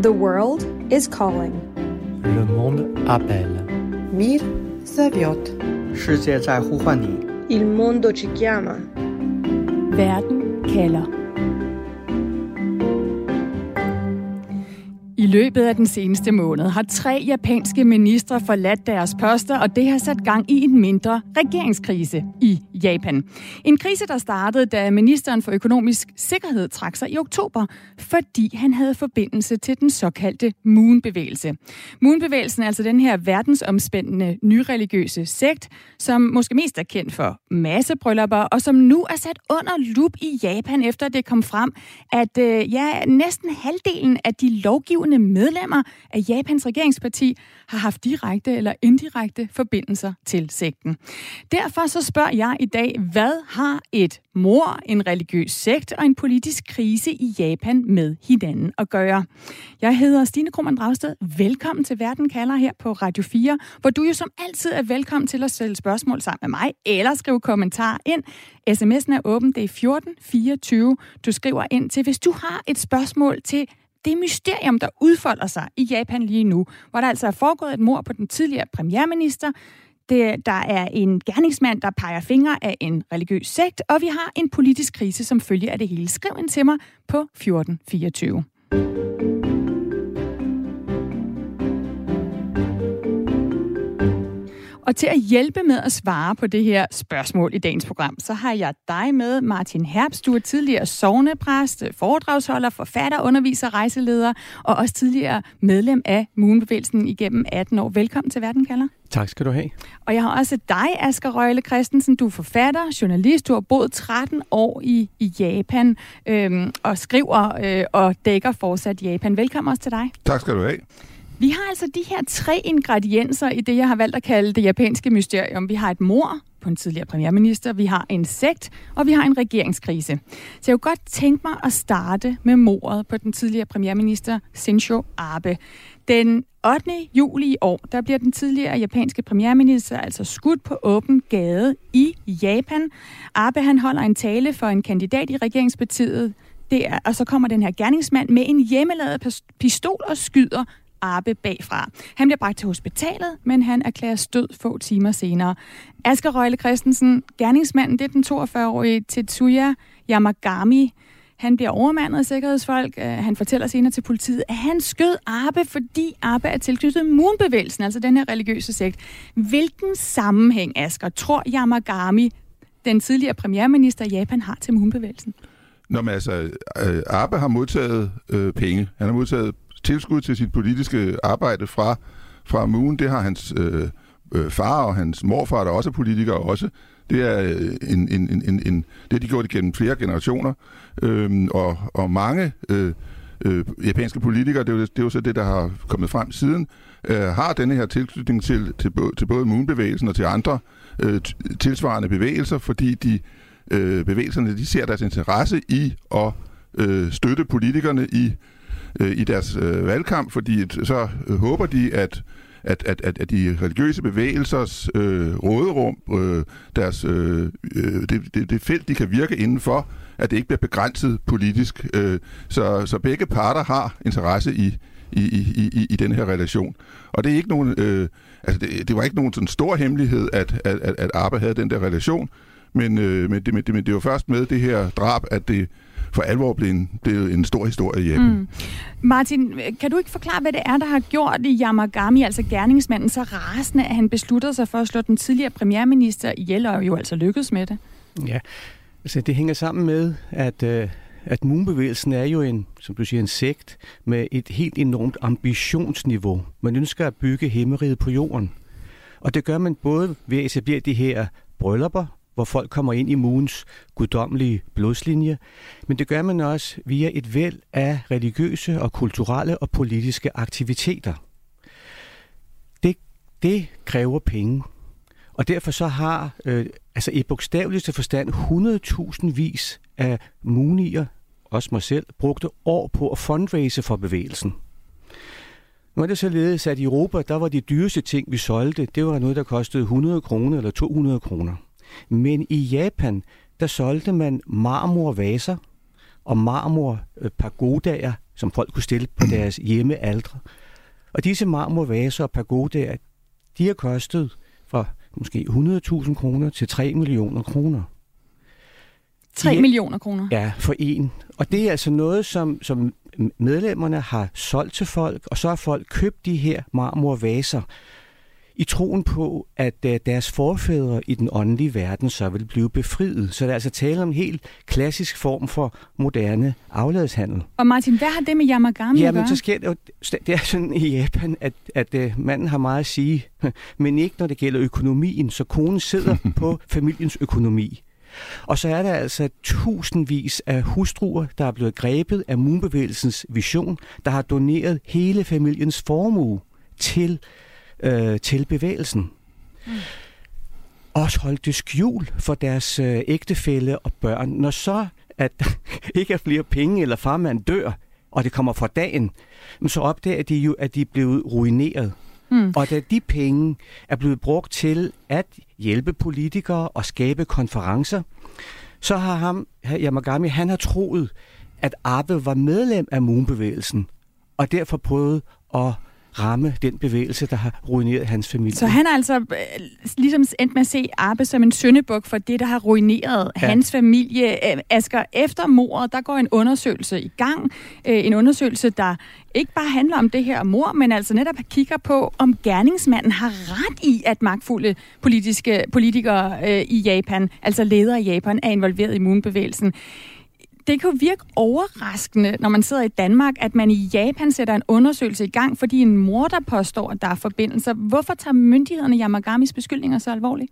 The world is calling. Le monde appelle. Mir 世界在呼唤你. Il mondo ci chiama. Werden Keller. Løbet af den seneste måned har tre japanske ministre forladt deres poster, og det har sat gang i en mindre regeringskrise i Japan. En krise, der startede, da ministeren for økonomisk sikkerhed trak sig i oktober, fordi han havde forbindelse til den såkaldte Moon-bevægelse. Moon-bevægelsen er altså den her verdensomspændende nyreligiøse sekt, som måske mest er kendt for massebryllupper, og som nu er sat under lup i Japan, efter det kom frem, at øh, ja, næsten halvdelen af de lovgivende medlemmer af Japans regeringsparti har haft direkte eller indirekte forbindelser til sekten. Derfor så spørger jeg i dag, hvad har et mor, en religiøs sekt og en politisk krise i Japan med hinanden at gøre? Jeg hedder Stine Krummernd Dragsted. Velkommen til Verden kalder her på Radio 4, hvor du jo som altid er velkommen til at stille spørgsmål sammen med mig, eller skrive kommentar ind. SMS'en er åben, det er 1424. Du skriver ind til, hvis du har et spørgsmål til det mysterium, der udfolder sig i Japan lige nu, hvor der altså er foregået et mord på den tidligere premierminister, det, der er en gerningsmand, der peger fingre af en religiøs sekt, og vi har en politisk krise som følge af det hele. Skriv ind til mig på 1424. Og til at hjælpe med at svare på det her spørgsmål i dagens program, så har jeg dig med, Martin Herbst. Du er tidligere sovnepræst, foredragsholder, forfatter, underviser, rejseleder og også tidligere medlem af Moonbevægelsen igennem 18 år. Velkommen til Verden kalder. Tak skal du have. Og jeg har også dig, Asger Røgle Christensen. Du er forfatter, journalist. Du har boet 13 år i, i Japan øhm, og skriver øh, og dækker fortsat Japan. Velkommen også til dig. Tak skal du have. Vi har altså de her tre ingredienser i det, jeg har valgt at kalde det japanske mysterium. Vi har et mor på en tidligere premierminister, vi har en sekt, og vi har en regeringskrise. Så jeg kunne godt tænke mig at starte med mordet på den tidligere premierminister Shinzo Abe. Den 8. juli i år, der bliver den tidligere japanske premierminister altså skudt på åben gade i Japan. Abe han holder en tale for en kandidat i regeringspartiet, det er, og så kommer den her gerningsmand med en hjemmelavet pistol og skyder Arbe bagfra. Han bliver bragt til hospitalet, men han erklærer død få timer senere. Asger Røgle Christensen, gerningsmanden, det er den 42-årige Tetsuya Yamagami. Han bliver overmandet af sikkerhedsfolk. Øh, han fortæller senere til politiet, at han skød Arbe, fordi Arbe er tilknyttet Moonbevægelsen, altså den her religiøse sekt. Hvilken sammenhæng, Asger, tror Yamagami, den tidligere premierminister i Japan, har til Moonbevægelsen? Nå, men altså, øh, Arbe har modtaget øh, penge. Han har modtaget tilskud til sit politiske arbejde fra, fra Moon. Det har hans øh, øh, far og hans morfar, der også er politikere, også. Det er øh, en, en, en, en, en, det, har de gjort igennem flere generationer. Øhm, og, og mange øh, øh, japanske politikere, det er, jo, det er jo så det, der har kommet frem siden, øh, har denne her tilknytning til, til, til både Moon-bevægelsen og til andre øh, tilsvarende bevægelser, fordi de øh, bevægelserne de ser deres interesse i at øh, støtte politikerne i øh, i deres øh, valgkamp, fordi så øh, håber de, at, at, at, at, at de religiøse bevægelsers øh, råderum, øh, deres, øh, øh, det, det, det felt, de kan virke indenfor, at det ikke bliver begrænset politisk. Øh, så, så begge parter har interesse i, i, i, i, i den her relation. Og det er ikke nogen, øh, altså det, det var ikke nogen sådan stor hemmelighed, at, at, at, at Arbe havde den der relation, men, øh, men, det, men, det, men det var først med det her drab, at det for alvor blev en, det en stor historie i Japan. Mm. Martin, kan du ikke forklare, hvad det er, der har gjort i Yamagami, altså gerningsmanden, så rasende, at han besluttede sig for at slå den tidligere premierminister ihjel, og jo altså lykkedes med det? Ja, altså det hænger sammen med, at, øh, at Moon-bevægelsen er jo en, som du siger, en sekt med et helt enormt ambitionsniveau. Man ønsker at bygge himmeriget på jorden. Og det gør man både ved at etablere de her bryllupper, hvor folk kommer ind i Moons guddommelige blodslinje, men det gør man også via et væld af religiøse og kulturelle og politiske aktiviteter. Det, det kræver penge, og derfor så har øh, altså i bogstaveligste forstand 100.000 vis af munier, også mig selv, brugte år på at fundraise for bevægelsen. Nu er det således, at i Europa, der var de dyreste ting, vi solgte, det var noget, der kostede 100 kroner eller 200 kroner. Men i Japan, der solgte man marmorvaser og marmor pagodaer, som folk kunne stille på deres hjemmealdre. Og disse marmorvaser og pagodaer, de har kostet fra måske 100.000 kroner til 3 millioner kroner. 3 millioner kroner? Ja, for en. Og det er altså noget, som, som medlemmerne har solgt til folk, og så har folk købt de her marmorvaser i troen på, at øh, deres forfædre i den åndelige verden så vil blive befriet. Så der er altså tale om en helt klassisk form for moderne afladshandel. Og Martin, hvad har det med Yamagami ja, at gøre? Så sker det, jo, det er sådan i Japan, at, at uh, manden har meget at sige, men ikke når det gælder økonomien, så konen sidder på familiens økonomi. Og så er der altså tusindvis af hustruer, der er blevet grebet af Moonbevægelsens vision, der har doneret hele familiens formue til, øh, til bevægelsen. Mm. Også holdt det skjul for deres øh, ægtefælle og børn. Når så at ikke er flere penge, eller farmand dør, og det kommer fra dagen, så opdager de jo, at de er blevet ruineret. Mm. Og da de penge er blevet brugt til at hjælpe politikere og skabe konferencer, så har ham, Yamagami, han har troet, at Abe var medlem af Moonbevægelsen, og derfor prøvet at ramme den bevægelse, der har ruineret hans familie. Så han er altså øh, ligesom endt med at se Abe som en søndebuk for det, der har ruineret ja. hans familie. Øh, Asger, efter mordet, der går en undersøgelse i gang. Øh, en undersøgelse, der ikke bare handler om det her mor, men altså netop kigger på, om gerningsmanden har ret i, at magtfulde politiske politikere øh, i Japan, altså ledere i Japan, er involveret i Moonbevægelsen det kan jo virke overraskende, når man sidder i Danmark, at man i Japan sætter en undersøgelse i gang, fordi en mor, der påstår, at der er forbindelser. Hvorfor tager myndighederne Yamagamis beskyldninger så alvorligt?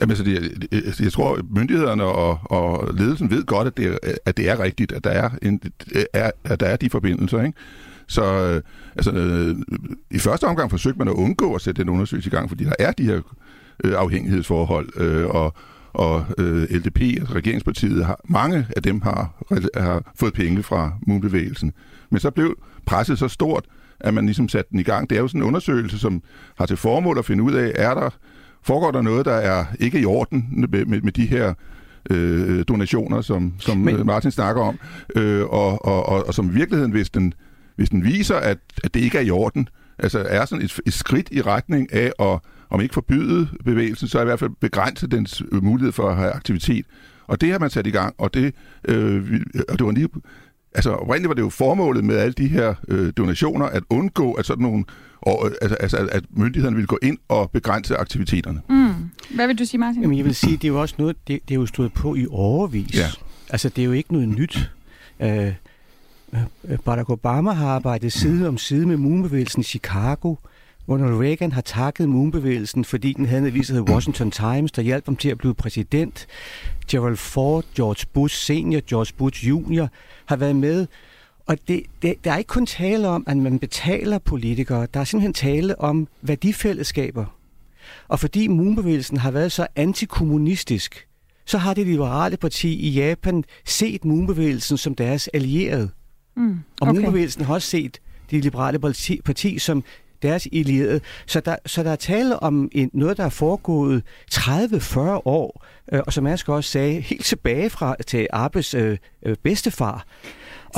Jamen, altså, så det, jeg tror, at myndighederne og, og ledelsen ved godt, at det, er, at det er rigtigt, at der er, en, er, at der er de forbindelser. Ikke? Så øh, altså, øh, i første omgang forsøgte man at undgå at sætte den undersøgelse i gang, fordi der er de her øh, afhængighedsforhold, øh, og, og øh, LDP, altså regeringspartiet, har, mange af dem har, har fået penge fra Moonbevægelsen. Men så blev presset så stort, at man ligesom satte den i gang. Det er jo sådan en undersøgelse, som har til formål at finde ud af, er der, foregår der noget, der er ikke i orden med, med, med de her øh, donationer, som, som Men... Martin snakker om, øh, og, og, og, og som i virkeligheden, hvis den, hvis den viser, at, at det ikke er i orden, altså er sådan et, et skridt i retning af at om ikke forbyde bevægelsen, så i hvert fald begrænse dens mulighed for at have aktivitet. Og det har man sat i gang, og det, øh, og det var lige... Altså, oprindeligt var det jo formålet med alle de her øh, donationer, at undgå, at sådan nogle og, altså, altså, at myndighederne vil gå ind og begrænse aktiviteterne. Mm. Hvad vil du sige, Martin? Jamen, jeg vil sige, det er jo også noget, det, det er jo stået på i overvis. Ja. Altså, det er jo ikke noget nyt. Øh, Barack Obama har arbejdet side om side med Moonbevægelsen i Chicago. Ronald Reagan har takket Moonbevægelsen, fordi den havde en avis, der Washington Times, der hjalp ham til at blive præsident. Gerald Ford, George Bush senior, George Bush junior har været med. Og det, det, der er ikke kun tale om, at man betaler politikere. Der er simpelthen tale om værdifællesskaber. Og fordi Moonbevægelsen har været så antikommunistisk, så har det liberale parti i Japan set Moonbevægelsen som deres allierede. Mm, okay. Og Moonbevægelsen har også set det liberale parti, parti som deres allierede. Så der, så der er tale om en, noget, der er foregået 30-40 år, øh, og som jeg også sagde, helt tilbage fra til Arbes øh, øh bedstefar.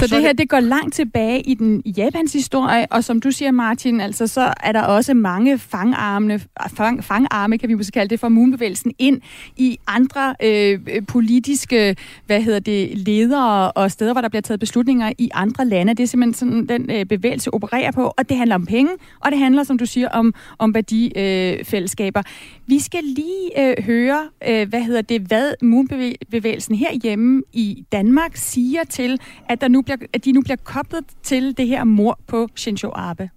Så, så det her, det går langt tilbage i den Japans historie, og som du siger, Martin, altså så er der også mange fangarme, fang, fangarme kan vi måske kalde det, for Moonbevægelsen ind i andre øh, politiske, hvad hedder det, ledere og steder, hvor der bliver taget beslutninger i andre lande. Det er simpelthen sådan, den øh, bevægelse opererer på, og det handler om penge, og det handler, som du siger, om, om værdifællesskaber. Øh, vi skal lige øh, høre, øh, hvad hedder det, hvad Moonbevægelsen herhjemme i Danmark siger til, at der nu bliver, at de nu bliver koblet til det her mor på Shinzo Abe.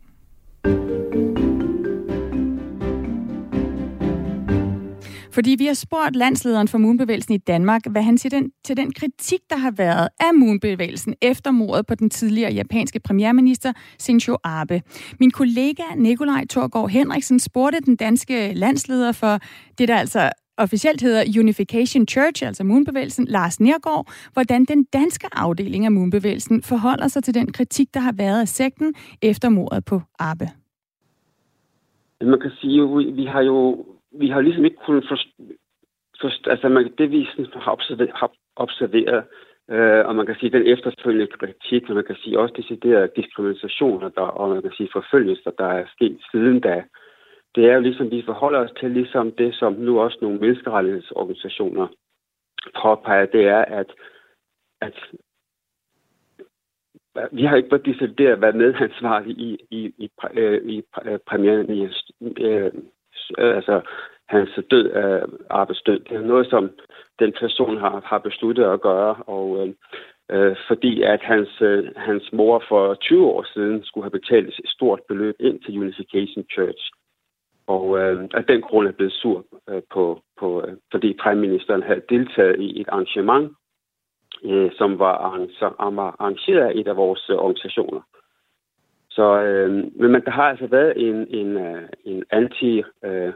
Fordi vi har spurgt landslederen for Moonbevægelsen i Danmark, hvad han siger den, til den kritik, der har været af Moonbevægelsen efter mordet på den tidligere japanske premierminister Shinzo Abe. Min kollega Nikolaj Torgård Henriksen spurgte den danske landsleder for det, der altså officielt hedder Unification Church, altså Moonbevægelsen, Lars Nergård, hvordan den danske afdeling af Moonbevægelsen forholder sig til den kritik, der har været af sekten efter mordet på Abe. Man kan sige, at vi har jo vi har ligesom ikke kunnet forstå, forst, altså man, det vi har observeret, har observeret Øh, og man kan sige, den efterfølgende kritik, og man kan sige også deciderede diskriminationer, der, og man kan sige forfølgelser, der er sket siden da, det er jo ligesom, vi forholder os til ligesom det, som nu også nogle menneskerettighedsorganisationer påpeger, det er, at, at vi har ikke været decideret været medansvarlige i, i, i, øh, i, i premieren i, øh, øh, altså hans død, øh, arbejdsdød. Det er noget, som den person har, har besluttet at gøre, og øh, øh, fordi at hans, øh, hans mor for 20 år siden skulle have betalt et stort beløb ind til Unification Church. Og øh, af den grund er blevet sur øh, på, på øh, fordi premierministeren havde deltaget i et arrangement, øh, som var arrangeret af et af vores øh, organisationer. Så, øh, men der har altså været en, en, øh, en anti, øh,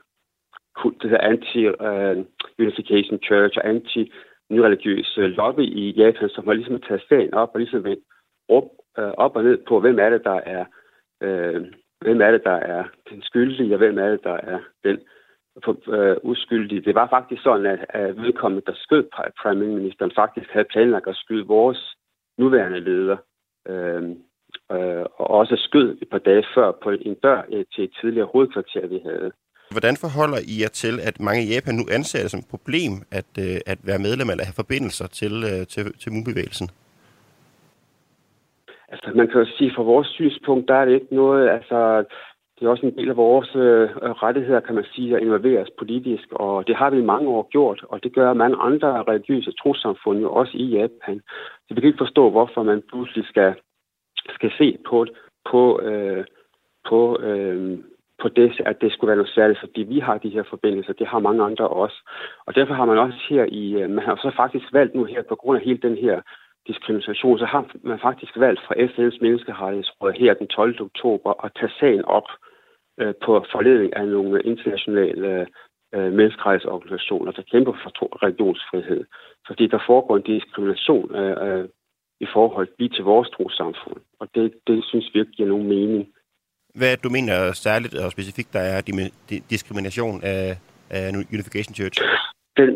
det hedder anti-unification øh, church og anti-nyreligiøs øh, lobby i Japan, som har ligesom taget sagen op og ligesom vendt op, øh, op og ned på, hvem er det, der er øh, hvem er det, der er den skyldige, og hvem er det, der er den øh, uskyldige. Det var faktisk sådan, at, at vedkommende, der skød premierministeren, faktisk havde planlagt at skyde vores nuværende leder. Øh, øh, og også skød et par dage før på en dør øh, til et tidligere hovedkvarter, vi havde. Hvordan forholder I jer til, at mange i Japan nu anser det som et problem at, øh, at være medlem eller have forbindelser til, øh, til, til mubevægelsen? Altså, man kan jo sige, fra vores synspunkt, der er det ikke noget, altså, det er også en del af vores øh, rettigheder, kan man sige, at involveres politisk, og det har vi i mange år gjort, og det gør mange andre religiøse trosamfund jo også i Japan. Så vi kan ikke forstå, hvorfor man pludselig skal, skal se på, på, øh, på, øh, på det, at det skulle være noget særligt, fordi vi har de her forbindelser, det har mange andre også. Og derfor har man også her i, øh, man har så faktisk valgt nu her, på grund af hele den her diskrimination, så har man faktisk valgt fra FN's menneskerettighedsråd her den 12. oktober at tage sagen op øh, på forledning af nogle internationale øh, menneskerettighedsorganisationer, der kæmper for religionsfrihed. Fordi der foregår en diskrimination øh, øh, i forhold lige til vores trosamfund. Og det, det synes vi ikke giver nogen mening. Hvad du mener særligt og specifikt, der er diskrimination af, af Unification Church? Den,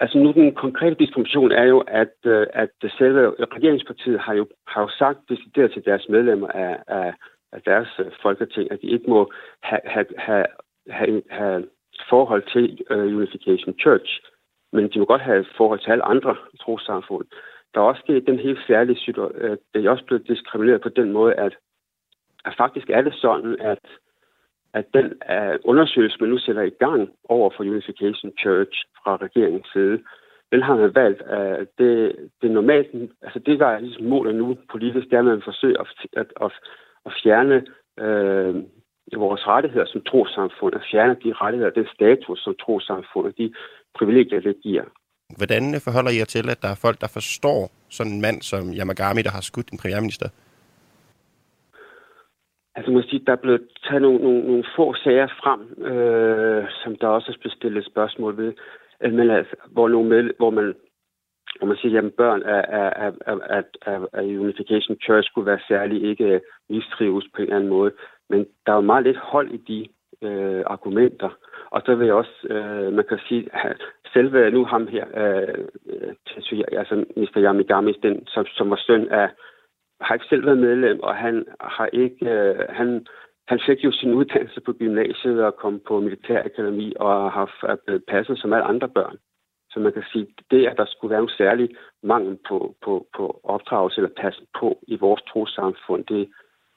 Altså nu den konkrete diskrimination er jo, at, øh, at selve regeringspartiet har jo, har jo sagt decideret til deres medlemmer af, af, af deres øh, folketing, at de ikke må have, have, have, have, have forhold til uh, Unification Church, men de må godt have forhold til alle andre trosamfund. Der er også sket den helt særlige situation, det er også blevet diskrimineret på den måde, at, at faktisk er det sådan, at at den uh, undersøgelse, man nu sætter i gang over for Unification Church fra regeringens side, den har man valgt. Uh, det, det normalt, altså det, der er ligesom målet nu politisk, det er, at man forsøger at, at, at, at fjerne uh, vores rettigheder som trosamfund, at fjerne de rettigheder, den status som trosamfund, og de privilegier, det giver. Hvordan forholder I jer til, at der er folk, der forstår sådan en mand som Yamagami, der har skudt en premierminister? Altså, man sige, der er blevet taget nogle, nogle, nogle få sager frem, øh, som der også er blevet stillet spørgsmål ved, øh, men altså, hvor, nogle med, hvor man hvor man siger, at børn af, af, af, af, af, af Unification Church skulle være særlig ikke øh, mistrives på en eller anden måde. Men der er jo meget lidt hold i de øh, argumenter. Og så vil jeg også, øh, man kan sige, at selve nu ham her, øh, øh altså Mr. Yamigamis, den, som, som var søn af har ikke selv været medlem, og han har ikke, øh, han, han fik jo sin uddannelse på gymnasiet og kom på militærakademi og har blevet passet som alle andre børn. Så man kan sige, det, at der skulle være en særlig mangel på, på, på opdragelse eller passen på i vores trosamfund, det,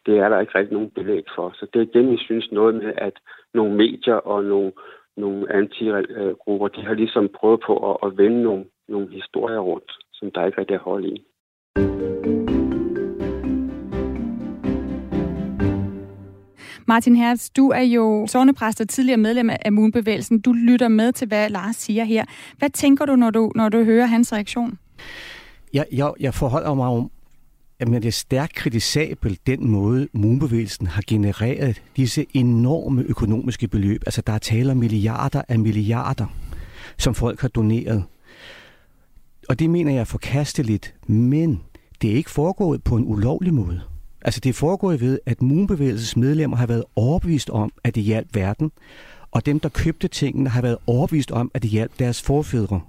det er der ikke rigtig nogen belæg for. Så det er igen, vi synes noget med, at nogle medier og nogle, nogle antigrupper, de har ligesom prøvet på at, at vende nogle, nogle historier rundt, som der ikke rigtig er hold i. Martin Hertz, du er jo sovnepræst og tidligere medlem af Moonbevægelsen. Du lytter med til, hvad Lars siger her. Hvad tænker du, når du, når du hører hans reaktion? Jeg, jeg, jeg forholder mig om, at det er stærkt kritisabelt den måde, Moonbevægelsen har genereret disse enorme økonomiske beløb. Altså, der er tale om milliarder af milliarder, som folk har doneret. Og det mener jeg er forkasteligt, men det er ikke foregået på en ulovlig måde. Altså det foregår ved, at Moonbevægelsens medlemmer har været overbevist om, at det hjalp verden, og dem, der købte tingene, har været overbevist om, at det hjalp deres forfædre.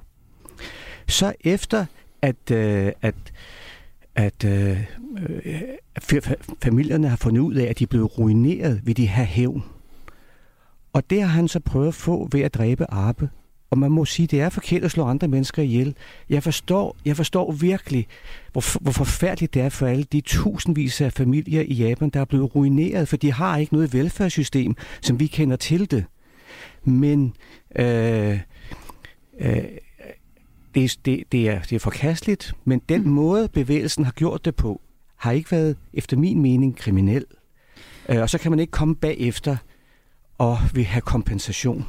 Så efter at, øh, at, at øh, øh, familierne har fundet ud af, at de er blevet ruineret ved de have hævn. Og det har han så prøvet at få ved at dræbe Arbe. Og man må sige, det er forkert at slå andre mennesker ihjel. Jeg forstår, jeg forstår virkelig, hvor, hvor forfærdeligt det er for alle de tusindvis af familier i Japan, der er blevet ruineret, for de har ikke noget velfærdssystem, som vi kender til det. Men øh, øh, det, det, det, er, det er forkasteligt, men den mm. måde, bevægelsen har gjort det på, har ikke været, efter min mening, kriminel. Øh, og så kan man ikke komme bagefter og vil have kompensation.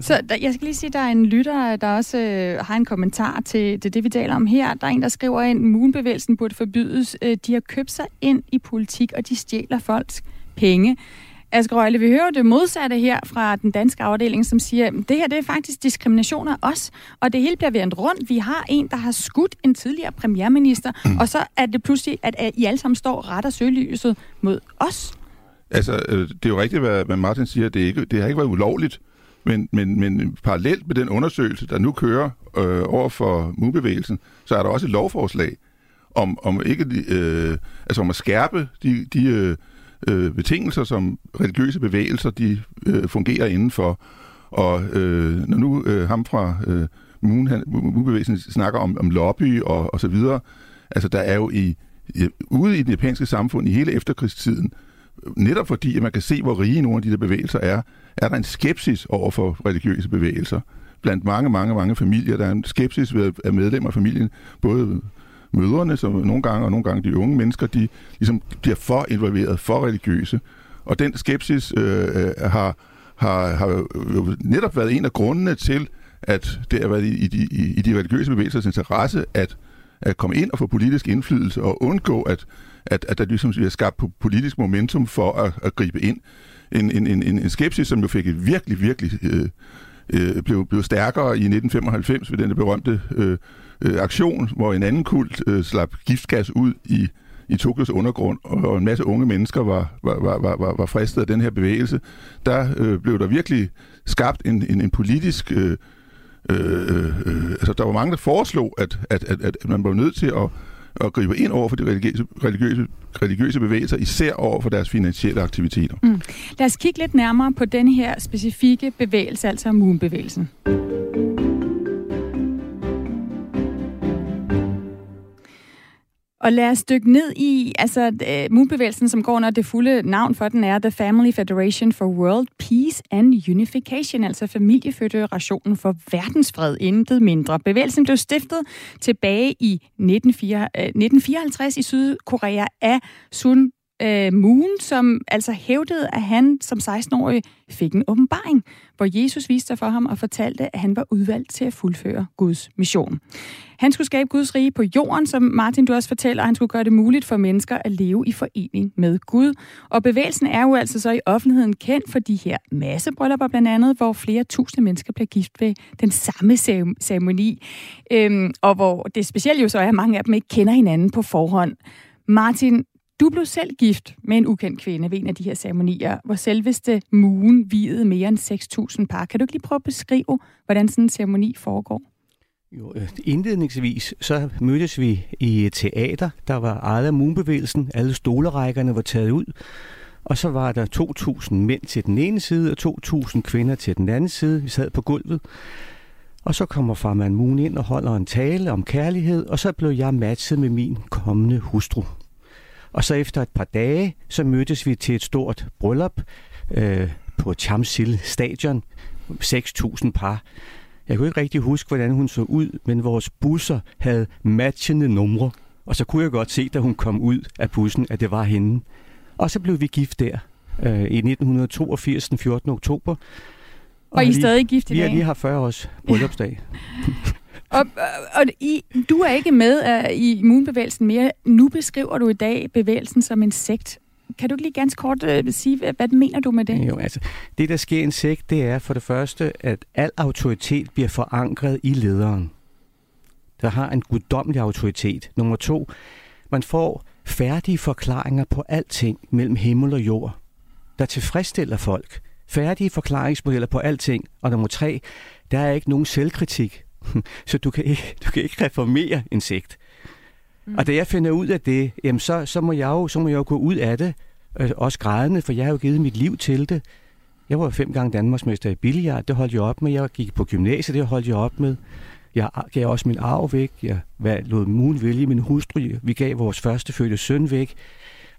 Så der, jeg skal lige sige, at der er en lytter, der også øh, har en kommentar til det, det, vi taler om her. Der er en, der skriver ind, Moonbevægelsen burde forbydes. Øh, de har købt sig ind i politik, og de stjæler folks penge. Asger Røgle, vi hører det modsatte her fra den danske afdeling, som siger, at det her det er faktisk diskrimination af os, og det hele bliver vendt rundt. Vi har en, der har skudt en tidligere premierminister, mm. og så er det pludselig, at I alle sammen står ret og søgelyset mod os. Altså, øh, det er jo rigtigt, hvad Martin siger, det, er ikke, det har ikke været ulovligt, men, men, men parallelt med den undersøgelse, der nu kører øh, over for MU-bevægelsen, så er der også et lovforslag om, om ikke øh, altså om at skærpe de, de øh, øh, betingelser, som religiøse bevægelser de øh, fungerer indenfor. Og øh, når nu øh, ham fra øh, MU-bevægelsen snakker om, om lobby og, og så videre, altså der er jo i, i ude i det japanske samfund i hele efterkrigstiden, netop fordi at man kan se, hvor rige nogle af de der bevægelser er, er der en skepsis over for religiøse bevægelser. Blandt mange, mange, mange familier, der er en skepsis ved at medlemmer af familien, både mødrene, som nogle gange, og nogle gange de unge mennesker, de ligesom bliver for involveret, for religiøse. Og den skepsis øh, øh har, har, har jo netop været en af grundene til, at det har været i, i, de, i de religiøse bevægelsers interesse at, at komme ind og få politisk indflydelse og undgå, at, at, at der ligesom bliver skabt politisk momentum for at, at gribe ind. En, en, en, en skepsis, som jo fik et virkelig, virkelig øh, øh, blev, blev stærkere i 1995 ved den berømte øh, øh, aktion, hvor en anden kult øh, slap giftgas ud i, i Tokyos undergrund, og en masse unge mennesker var, var, var, var, var fristet af den her bevægelse, der øh, blev der virkelig skabt en, en, en politisk... Øh, øh, øh, øh altså, der var mange, der foreslog, at, at, at, at man var nødt til at, og griber ind over for de religiøse, religiøse, religiøse bevægelser, især over for deres finansielle aktiviteter. Mm. Lad os kigge lidt nærmere på den her specifikke bevægelse, altså Moon-bevægelsen. Og lad os dykke ned i, altså uh, Moonbevægelsen, som går under det fulde navn for den er The Family Federation for World Peace and Unification, altså familieføderationen for verdensfred, intet mindre. Bevægelsen blev stiftet tilbage i 1954 øh, i Sydkorea af Sun øh, Moon, som altså hævdede, at han som 16-årig fik en åbenbaring, hvor Jesus viste sig for ham og fortalte, at han var udvalgt til at fuldføre Guds mission. Han skulle skabe Guds rige på jorden, som Martin du også fortæller, og han skulle gøre det muligt for mennesker at leve i forening med Gud. Og bevægelsen er jo altså så i offentligheden kendt for de her massebryllupper blandt andet, hvor flere tusinde mennesker bliver gift ved den samme ceremoni. Øhm, og hvor det specielt jo så er, at mange af dem ikke kender hinanden på forhånd. Martin, du blev selv gift med en ukendt kvinde ved en af de her ceremonier, hvor selveste Moon videde mere end 6.000 par. Kan du ikke lige prøve at beskrive, hvordan sådan en ceremoni foregår? Jo, øh, indledningsvis så mødtes vi i et teater, der var ejet af Moonbevægelsen. Alle stolerækkerne var taget ud. Og så var der 2.000 mænd til den ene side, og 2.000 kvinder til den anden side. Vi sad på gulvet. Og så kommer farmand Moon ind og holder en tale om kærlighed, og så blev jeg matchet med min kommende hustru. Og så efter et par dage, så mødtes vi til et stort bryllup øh, på Chamsil stadion. 6.000 par. Jeg kunne ikke rigtig huske, hvordan hun så ud, men vores busser havde matchende numre. Og så kunne jeg godt se, da hun kom ud af bussen, at det var hende. Og så blev vi gift der øh, i 1982, den 14. oktober. Og, og I er stadig gift i dag? Vi har lige haft 40 års bryllupsdag. Og, og I, du er ikke med uh, i immunbevægelsen mere. Nu beskriver du i dag bevægelsen som en sekt. Kan du ikke lige ganske kort uh, sige, hvad, hvad mener du med det? Jo, altså, det der sker i en sekt, det er for det første, at al autoritet bliver forankret i lederen. Der har en guddommelig autoritet. Nummer to, man får færdige forklaringer på alting mellem himmel og jord, der tilfredsstiller folk. Færdige forklaringsmodeller på alting. Og nummer tre, der er ikke nogen selvkritik Så du kan ikke, du kan ikke reformere en sekt. Mm. Og da jeg finder ud af det, jamen så, så, må jeg jo, så må jeg jo gå ud af det, øh, også grædende, for jeg har jo givet mit liv til det. Jeg var fem gange Danmarksmester i billiard, det holdt jeg op med. Jeg gik på gymnasiet, det holdt jeg op med. Jeg gav også min arv væk. Jeg lod Moon vælge min hustru. Vi gav vores første fødte søn væk.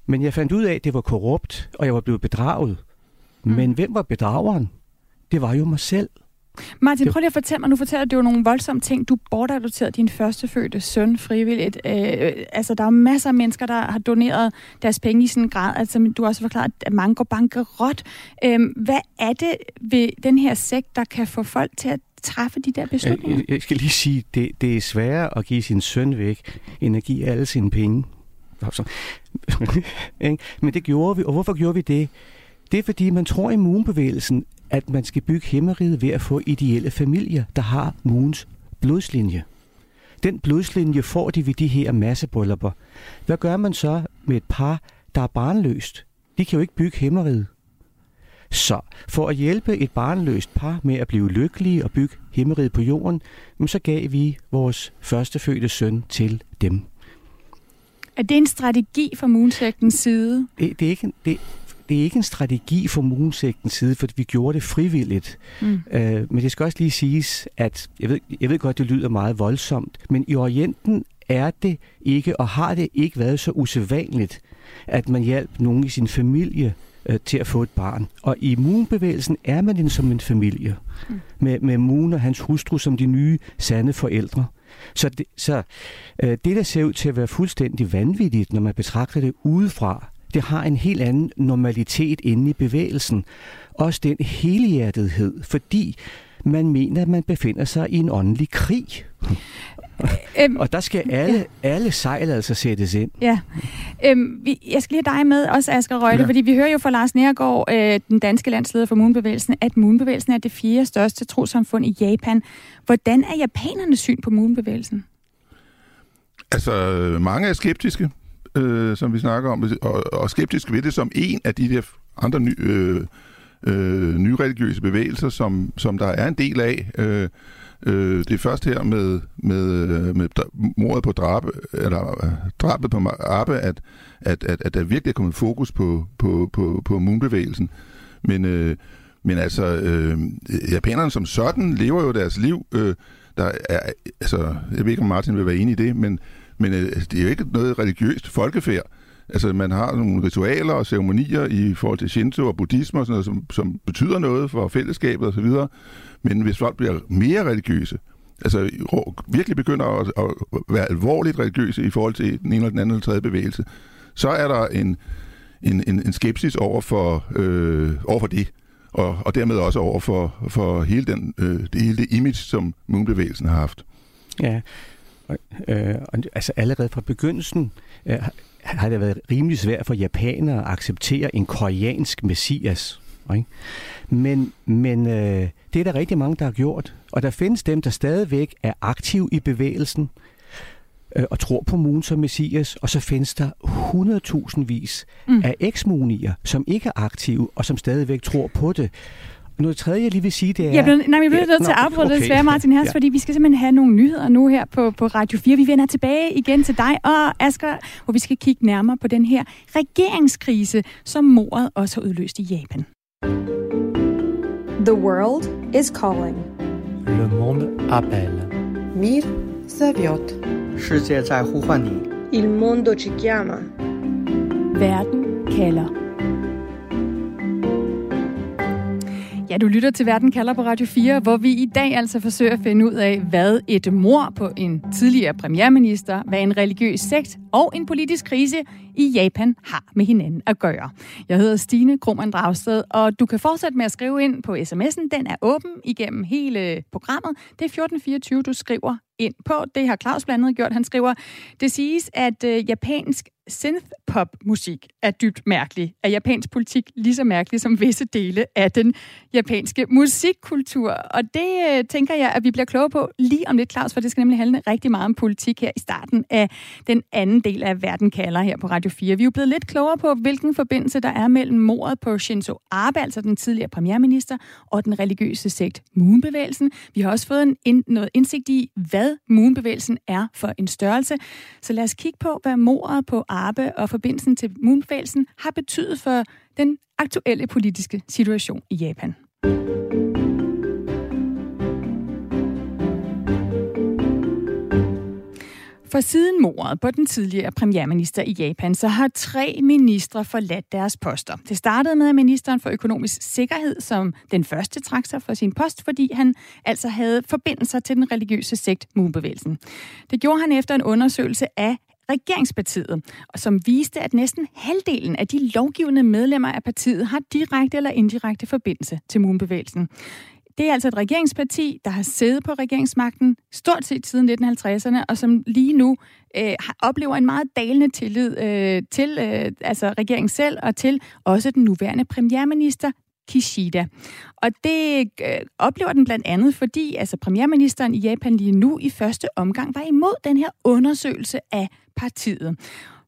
Men jeg fandt ud af, at det var korrupt, og jeg var blevet bedraget. Mm. Men hvem var bedrageren? Det var jo mig selv. Martin, prøv lige at fortælle mig, nu fortæller du jo nogle voldsomme ting. Du bortadopterede din førstefødte søn frivilligt. Øh, altså, der er masser af mennesker, der har doneret deres penge i sådan en grad, altså, du har også forklaret, at mange går bankerot. Øh, hvad er det ved den her sekt, der kan få folk til at træffe de der beslutninger? Jeg, skal lige sige, det, det er sværere at give sin søn væk, end at give alle sine penge. Men det gjorde vi, og hvorfor gjorde vi det? Det er fordi, man tror i immunbevægelsen, at man skal bygge himmeriget ved at få ideelle familier, der har Moons blodslinje. Den blodslinje får de ved de her massebryllupper. Hvad gør man så med et par, der er barnløst? De kan jo ikke bygge himmeriget. Så for at hjælpe et barnløst par med at blive lykkelige og bygge himmeriget på jorden, så gav vi vores førstefødte søn til dem. Er det en strategi fra Moonsektens side? Det, det, er ikke, det, det er ikke en strategi fra Moonsektens side, for vi gjorde det frivilligt. Mm. Øh, men det skal også lige siges, at jeg ved, jeg ved godt, det lyder meget voldsomt, men i Orienten er det ikke, og har det ikke været så usædvanligt, at man hjælp nogen i sin familie øh, til at få et barn. Og i Moon-bevægelsen er man den som en familie, mm. med, med Moon og hans hustru som de nye, sande forældre. Så, det, så øh, det, der ser ud til at være fuldstændig vanvittigt, når man betragter det udefra, det har en helt anden normalitet inde i bevægelsen. Også den helhjertethed, fordi man mener, at man befinder sig i en åndelig krig. Øhm, og der skal alle, ja. alle sejl altså sættes ind. Ja. Øhm, vi, jeg skal lige have dig med, også Asger Røgte, ja. fordi vi hører jo fra Lars Nergård, øh, den danske landsleder for Moonbevægelsen, at Moonbevægelsen er det fjerde største trosamfund i Japan. Hvordan er japanernes syn på Moonbevægelsen? Altså, mange er skeptiske øh, som vi snakker om, og, og skeptisk ved det som en af de der andre ny, øh, øh, nyreligiøse bevægelser, som, som der er en del af. Øh, øh, det er først her med, med, øh, med mordet på drabe, eller øh, drabet på Arbe, at, at, at, at der virkelig er kommet fokus på, på, på, på moonbevægelsen. Men, øh, men altså, øh, japanerne som sådan lever jo deres liv. Øh, der er, altså, jeg ved ikke, om Martin vil være enig i det, men men øh, det er jo ikke noget religiøst folkefærd. Altså, man har nogle ritualer og ceremonier i forhold til Shinto og buddhisme og sådan noget, som, som betyder noget for fællesskabet osv. Men hvis folk bliver mere religiøse, altså virkelig begynder at, at være alvorligt religiøse i forhold til den ene eller den anden eller tredje bevægelse, så er der en, en, en, en skepsis over for, øh, over for det, og, og dermed også over for, for hele, den, øh, det, hele det image, som Moonbevægelsen har haft. Ja, Øh, altså allerede fra begyndelsen øh, har det været rimelig svært for japanere at acceptere en koreansk messias. Ikke? Men, men øh, det er der rigtig mange, der har gjort. Og der findes dem, der stadigvæk er aktive i bevægelsen øh, og tror på Moon som messias. Og så findes der 100.000 vis mm. af eksmunier, som ikke er aktive og som stadigvæk tror på det. Noget tredje, jeg lige vil sige, det er... Jeg blev, nej, jeg blev nødt til at afbryde okay. desværre, Martin Hers, ja. fordi vi skal simpelthen have nogle nyheder nu her på, på Radio 4. Vi vender tilbage igen til dig og Asger, hvor vi skal kigge nærmere på den her regeringskrise, som mordet også har udløst i Japan. The world is calling. Le monde appelle. Mir Zaviot. Il mondo ci chiama. Verden kalder. Ja, du lytter til Verden kalder på Radio 4, hvor vi i dag altså forsøger at finde ud af, hvad et mor på en tidligere premierminister, hvad en religiøs sekt og en politisk krise i Japan har med hinanden at gøre. Jeg hedder Stine Krohmann Dragsted, og du kan fortsætte med at skrive ind på sms'en. Den er åben igennem hele programmet. Det er 1424, du skriver ind på. Det har Claus blandt andet gjort. Han skriver, det siges, at øh, japansk synth-pop-musik er dybt mærkelig. Er japansk politik lige så mærkelig som visse dele af den japanske musikkultur? Og det øh, tænker jeg, at vi bliver klogere på lige om lidt, Claus, for det skal nemlig handle rigtig meget om politik her i starten af den anden del af Verden kalder her på Radio 4. Vi er jo blevet lidt klogere på, hvilken forbindelse der er mellem mordet på Shinzo Abe, altså den tidligere premierminister, og den religiøse sekt Moonbevægelsen. Vi har også fået en, en, noget indsigt i, hvad Moonbevægelsen er for en størrelse. Så lad os kigge på, hvad mordet på Arbe og forbindelsen til Moonbevægelsen har betydet for den aktuelle politiske situation i Japan. For siden mordet på den tidligere premierminister i Japan, så har tre ministre forladt deres poster. Det startede med, at ministeren for økonomisk sikkerhed som den første trak sig fra sin post, fordi han altså havde forbindelser til den religiøse sekt Moonbevægelsen. Det gjorde han efter en undersøgelse af regeringspartiet, som viste, at næsten halvdelen af de lovgivende medlemmer af partiet har direkte eller indirekte forbindelse til Moonbevægelsen. Det er altså et regeringsparti, der har siddet på regeringsmagten stort set siden 1950'erne, og som lige nu øh, oplever en meget dalende tillid øh, til øh, altså regeringen selv og til også den nuværende premierminister Kishida. Og det øh, oplever den blandt andet, fordi altså premierministeren i Japan lige nu i første omgang var imod den her undersøgelse af partiet.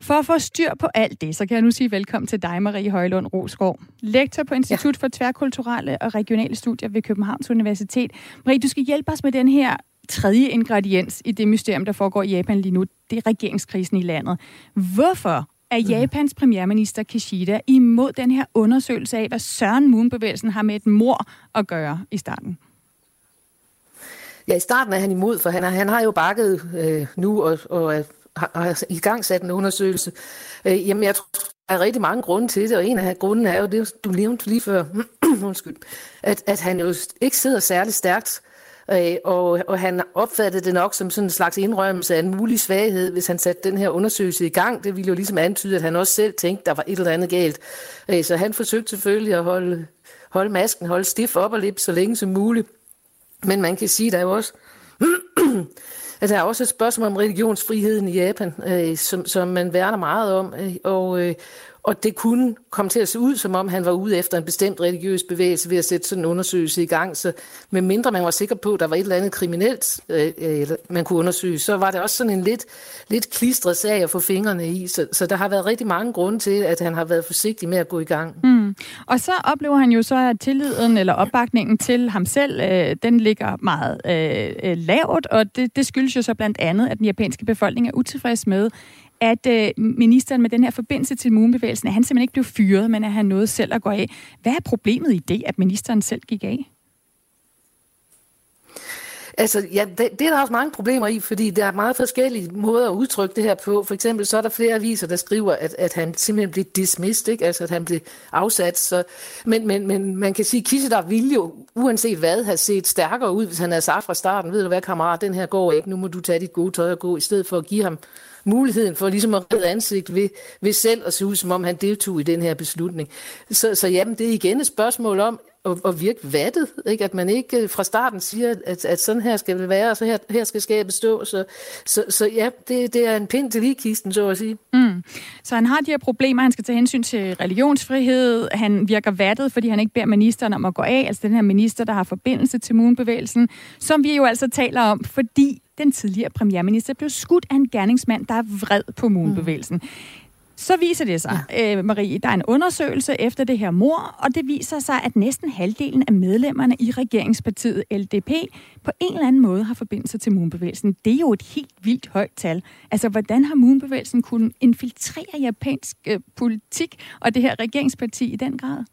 For at få styr på alt det, så kan jeg nu sige velkommen til dig, Marie Højlund Rosgaard, lektor på Institut ja. for Tværkulturelle og Regionale Studier ved Københavns Universitet. Marie, du skal hjælpe os med den her tredje ingrediens i det mysterium, der foregår i Japan lige nu. Det er regeringskrisen i landet. Hvorfor er mm. Japans premierminister Kishida imod den her undersøgelse af, hvad Søren Moon-bevægelsen har med et mor at gøre i starten? Ja, i starten er han imod, for han har, han har jo bakket øh, nu og, og har, har i gang sat en undersøgelse. Øh, jamen, jeg tror, der er rigtig mange grunde til det, og en af grunden er jo det, du nævnte lige før, undskyld, at, at han jo ikke sidder særlig stærkt, øh, og, og han opfattede det nok som sådan en slags indrømmelse af en mulig svaghed, hvis han satte den her undersøgelse i gang. Det ville jo ligesom antyde, at han også selv tænkte, der var et eller andet galt. Øh, så han forsøgte selvfølgelig at holde, holde masken, holde stift op og lip så længe som muligt. Men man kan sige, der er jo også at der er også et spørgsmål om religionsfriheden i Japan, øh, som, som man værner meget om. Øh, og, øh, og det kunne komme til at se ud, som om han var ude efter en bestemt religiøs bevægelse ved at sætte sådan en undersøgelse i gang. Så med mindre man var sikker på, at der var et eller andet kriminelt, øh, øh man kunne undersøge, så var det også sådan en lidt, lidt klistret sag at få fingrene i. Så, så der har været rigtig mange grunde til, at han har været forsigtig med at gå i gang. Mm. Og så oplever han jo så, at tilliden eller opbakningen til ham selv, øh, den ligger meget øh, øh lavt, og det, det skyldes jo så blandt andet, at den japanske befolkning er utilfreds med, at øh, ministeren med den her forbindelse til Moonbevægelsen, at han simpelthen ikke blev fyret, men at han nåede selv at gå af. Hvad er problemet i det, at ministeren selv gik af? Altså, ja, det, det er der også mange problemer i, fordi der er meget forskellige måder at udtrykke det her på. For eksempel så er der flere aviser, der skriver, at, at han simpelthen blev dismissed, ikke? altså at han blev afsat. Så, men, men, men man kan sige, at der ville jo, uanset hvad, have set stærkere ud, hvis han havde sagt fra starten, ved du hvad kammerat, den her går ikke, nu må du tage dit gode tøj og gå, i stedet for at give ham muligheden for ligesom at redde ansigt ved, ved selv at se ud, som om han deltog i den her beslutning. Så, så jamen, det er igen et spørgsmål om, at, at virke vattet, ikke? at man ikke øh, fra starten siger, at, at sådan her skal det være, og så her, her skal skabet stå. Så, så, så ja, det, det er en pind til ligekisten, så at sige. Mm. Så han har de her problemer, han skal tage hensyn til religionsfrihed, han virker vattet, fordi han ikke beder ministeren om at gå af, altså den her minister, der har forbindelse til Moonbevægelsen, som vi jo altså taler om, fordi den tidligere premierminister blev skudt af en gerningsmand, der er vred på Moonbevægelsen. Mm. Så viser det sig, ja. øh, Marie, der er en undersøgelse efter det her mor, og det viser sig, at næsten halvdelen af medlemmerne i regeringspartiet LDP på en eller anden måde har forbindelse til Moonbevægelsen. Det er jo et helt vildt højt tal. Altså, hvordan har Moonbevægelsen kunnet infiltrere japansk øh, politik og det her regeringsparti i den grad?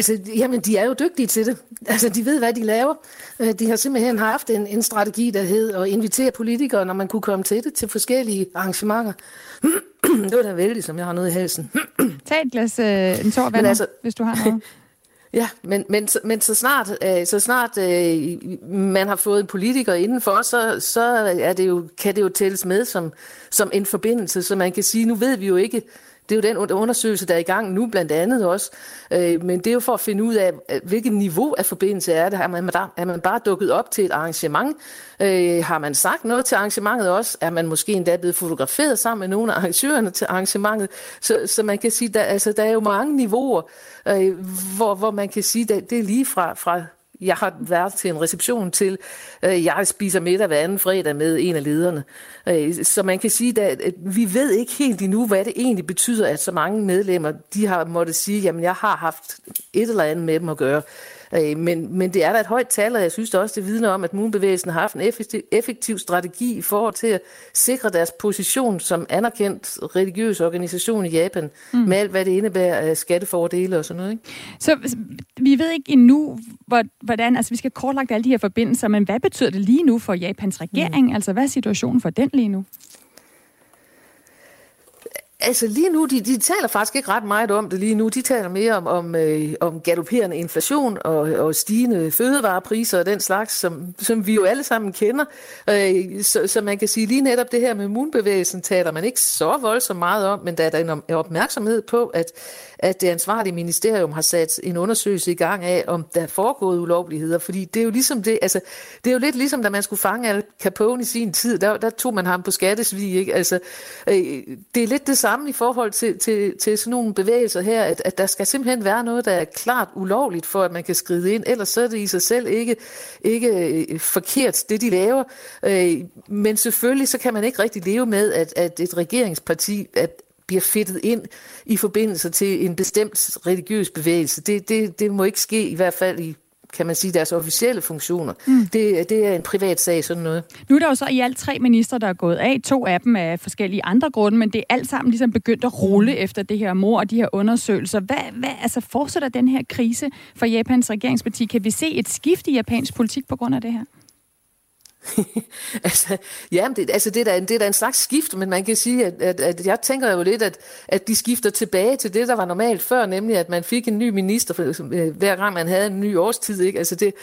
Altså, jamen, de er jo dygtige til det. Altså, de ved, hvad de laver. Øh, de har simpelthen haft en, en strategi, der hed at invitere politikere, når man kunne komme til det, til forskellige arrangementer. det var da vældig, som jeg har noget i halsen. Tag et glas øh, en tår vand, altså, hvis du har noget. Ja, men, men, men så snart, øh, så snart øh, man har fået en politiker indenfor, så, så er det jo, kan det jo tælles med som, som en forbindelse, så man kan sige, nu ved vi jo ikke, det er jo den undersøgelse, der er i gang nu blandt andet også. Øh, men det er jo for at finde ud af, øh, hvilket niveau af forbindelse er det. Er man, er man bare dukket op til et arrangement? Øh, har man sagt noget til arrangementet også? Er man måske endda blevet fotograferet sammen med nogle af arrangørerne til arrangementet? Så, så man kan sige, der, altså, der er jo mange niveauer, øh, hvor, hvor man kan sige, at det er lige fra, fra jeg har været til en reception til, øh, jeg spiser middag hver anden fredag med en af lederne. Øh, så man kan sige, at, vi ved ikke helt endnu, hvad det egentlig betyder, at så mange medlemmer, de har måttet sige, jamen jeg har haft et eller andet med dem at gøre. Øh, men, men det er da et højt tal, og jeg synes også, det vidner om, at Moonbevægelsen har haft en effektiv, effektiv strategi i forhold til at sikre deres position som anerkendt religiøs organisation i Japan, mm. med alt, hvad det indebærer af skattefordele og sådan noget. Ikke? Så vi ved ikke endnu, hvordan, altså vi skal kortlagt alle de her forbindelser, men hvad betyder det lige nu for Japans regering? Mm. Altså hvad er situationen for den lige nu? Altså lige nu, de, de taler faktisk ikke ret meget om det lige nu. De taler mere om, om, øh, om galopperende inflation og, og stigende fødevarepriser og den slags, som, som vi jo alle sammen kender. Øh, så, så man kan sige lige netop det her med immunbevægelsen taler man ikke så voldsomt meget om, men der er der en opmærksomhed på, at, at det ansvarlige ministerium har sat en undersøgelse i gang af, om der er foregået ulovligheder. Fordi det er jo ligesom det, altså, det er jo lidt ligesom, da man skulle fange Al Capone i sin tid, der, der tog man ham på skattesvig, ikke? Altså, øh, det er lidt det samme i forhold til, til, til sådan nogle bevægelser her, at, at der skal simpelthen være noget, der er klart ulovligt, for at man kan skride ind. Ellers så er det i sig selv ikke, ikke øh, forkert, det de laver. Øh, men selvfølgelig så kan man ikke rigtig leve med, at, at et regeringsparti at bliver fedtet ind i forbindelse til en bestemt religiøs bevægelse. Det, det, det må ikke ske, i hvert fald i kan man sige, deres officielle funktioner. Mm. Det, det er en privat sag, sådan noget. Nu er der jo så i alt tre ministre, der er gået af. To af dem af forskellige andre grunde, men det er alt sammen ligesom begyndt at rulle efter det her mor og de her undersøgelser. Hvad, hvad altså fortsætter den her krise for Japans regeringsparti? Kan vi se et skift i japansk politik på grund af det her? altså, ja, det, altså det, er da, det er da en slags skift, men man kan sige, at, at, at jeg tænker jo lidt, at, at de skifter tilbage til det, der var normalt før, nemlig at man fik en ny minister, for, øh, hver gang man havde en ny årstid. Ikke? Altså det,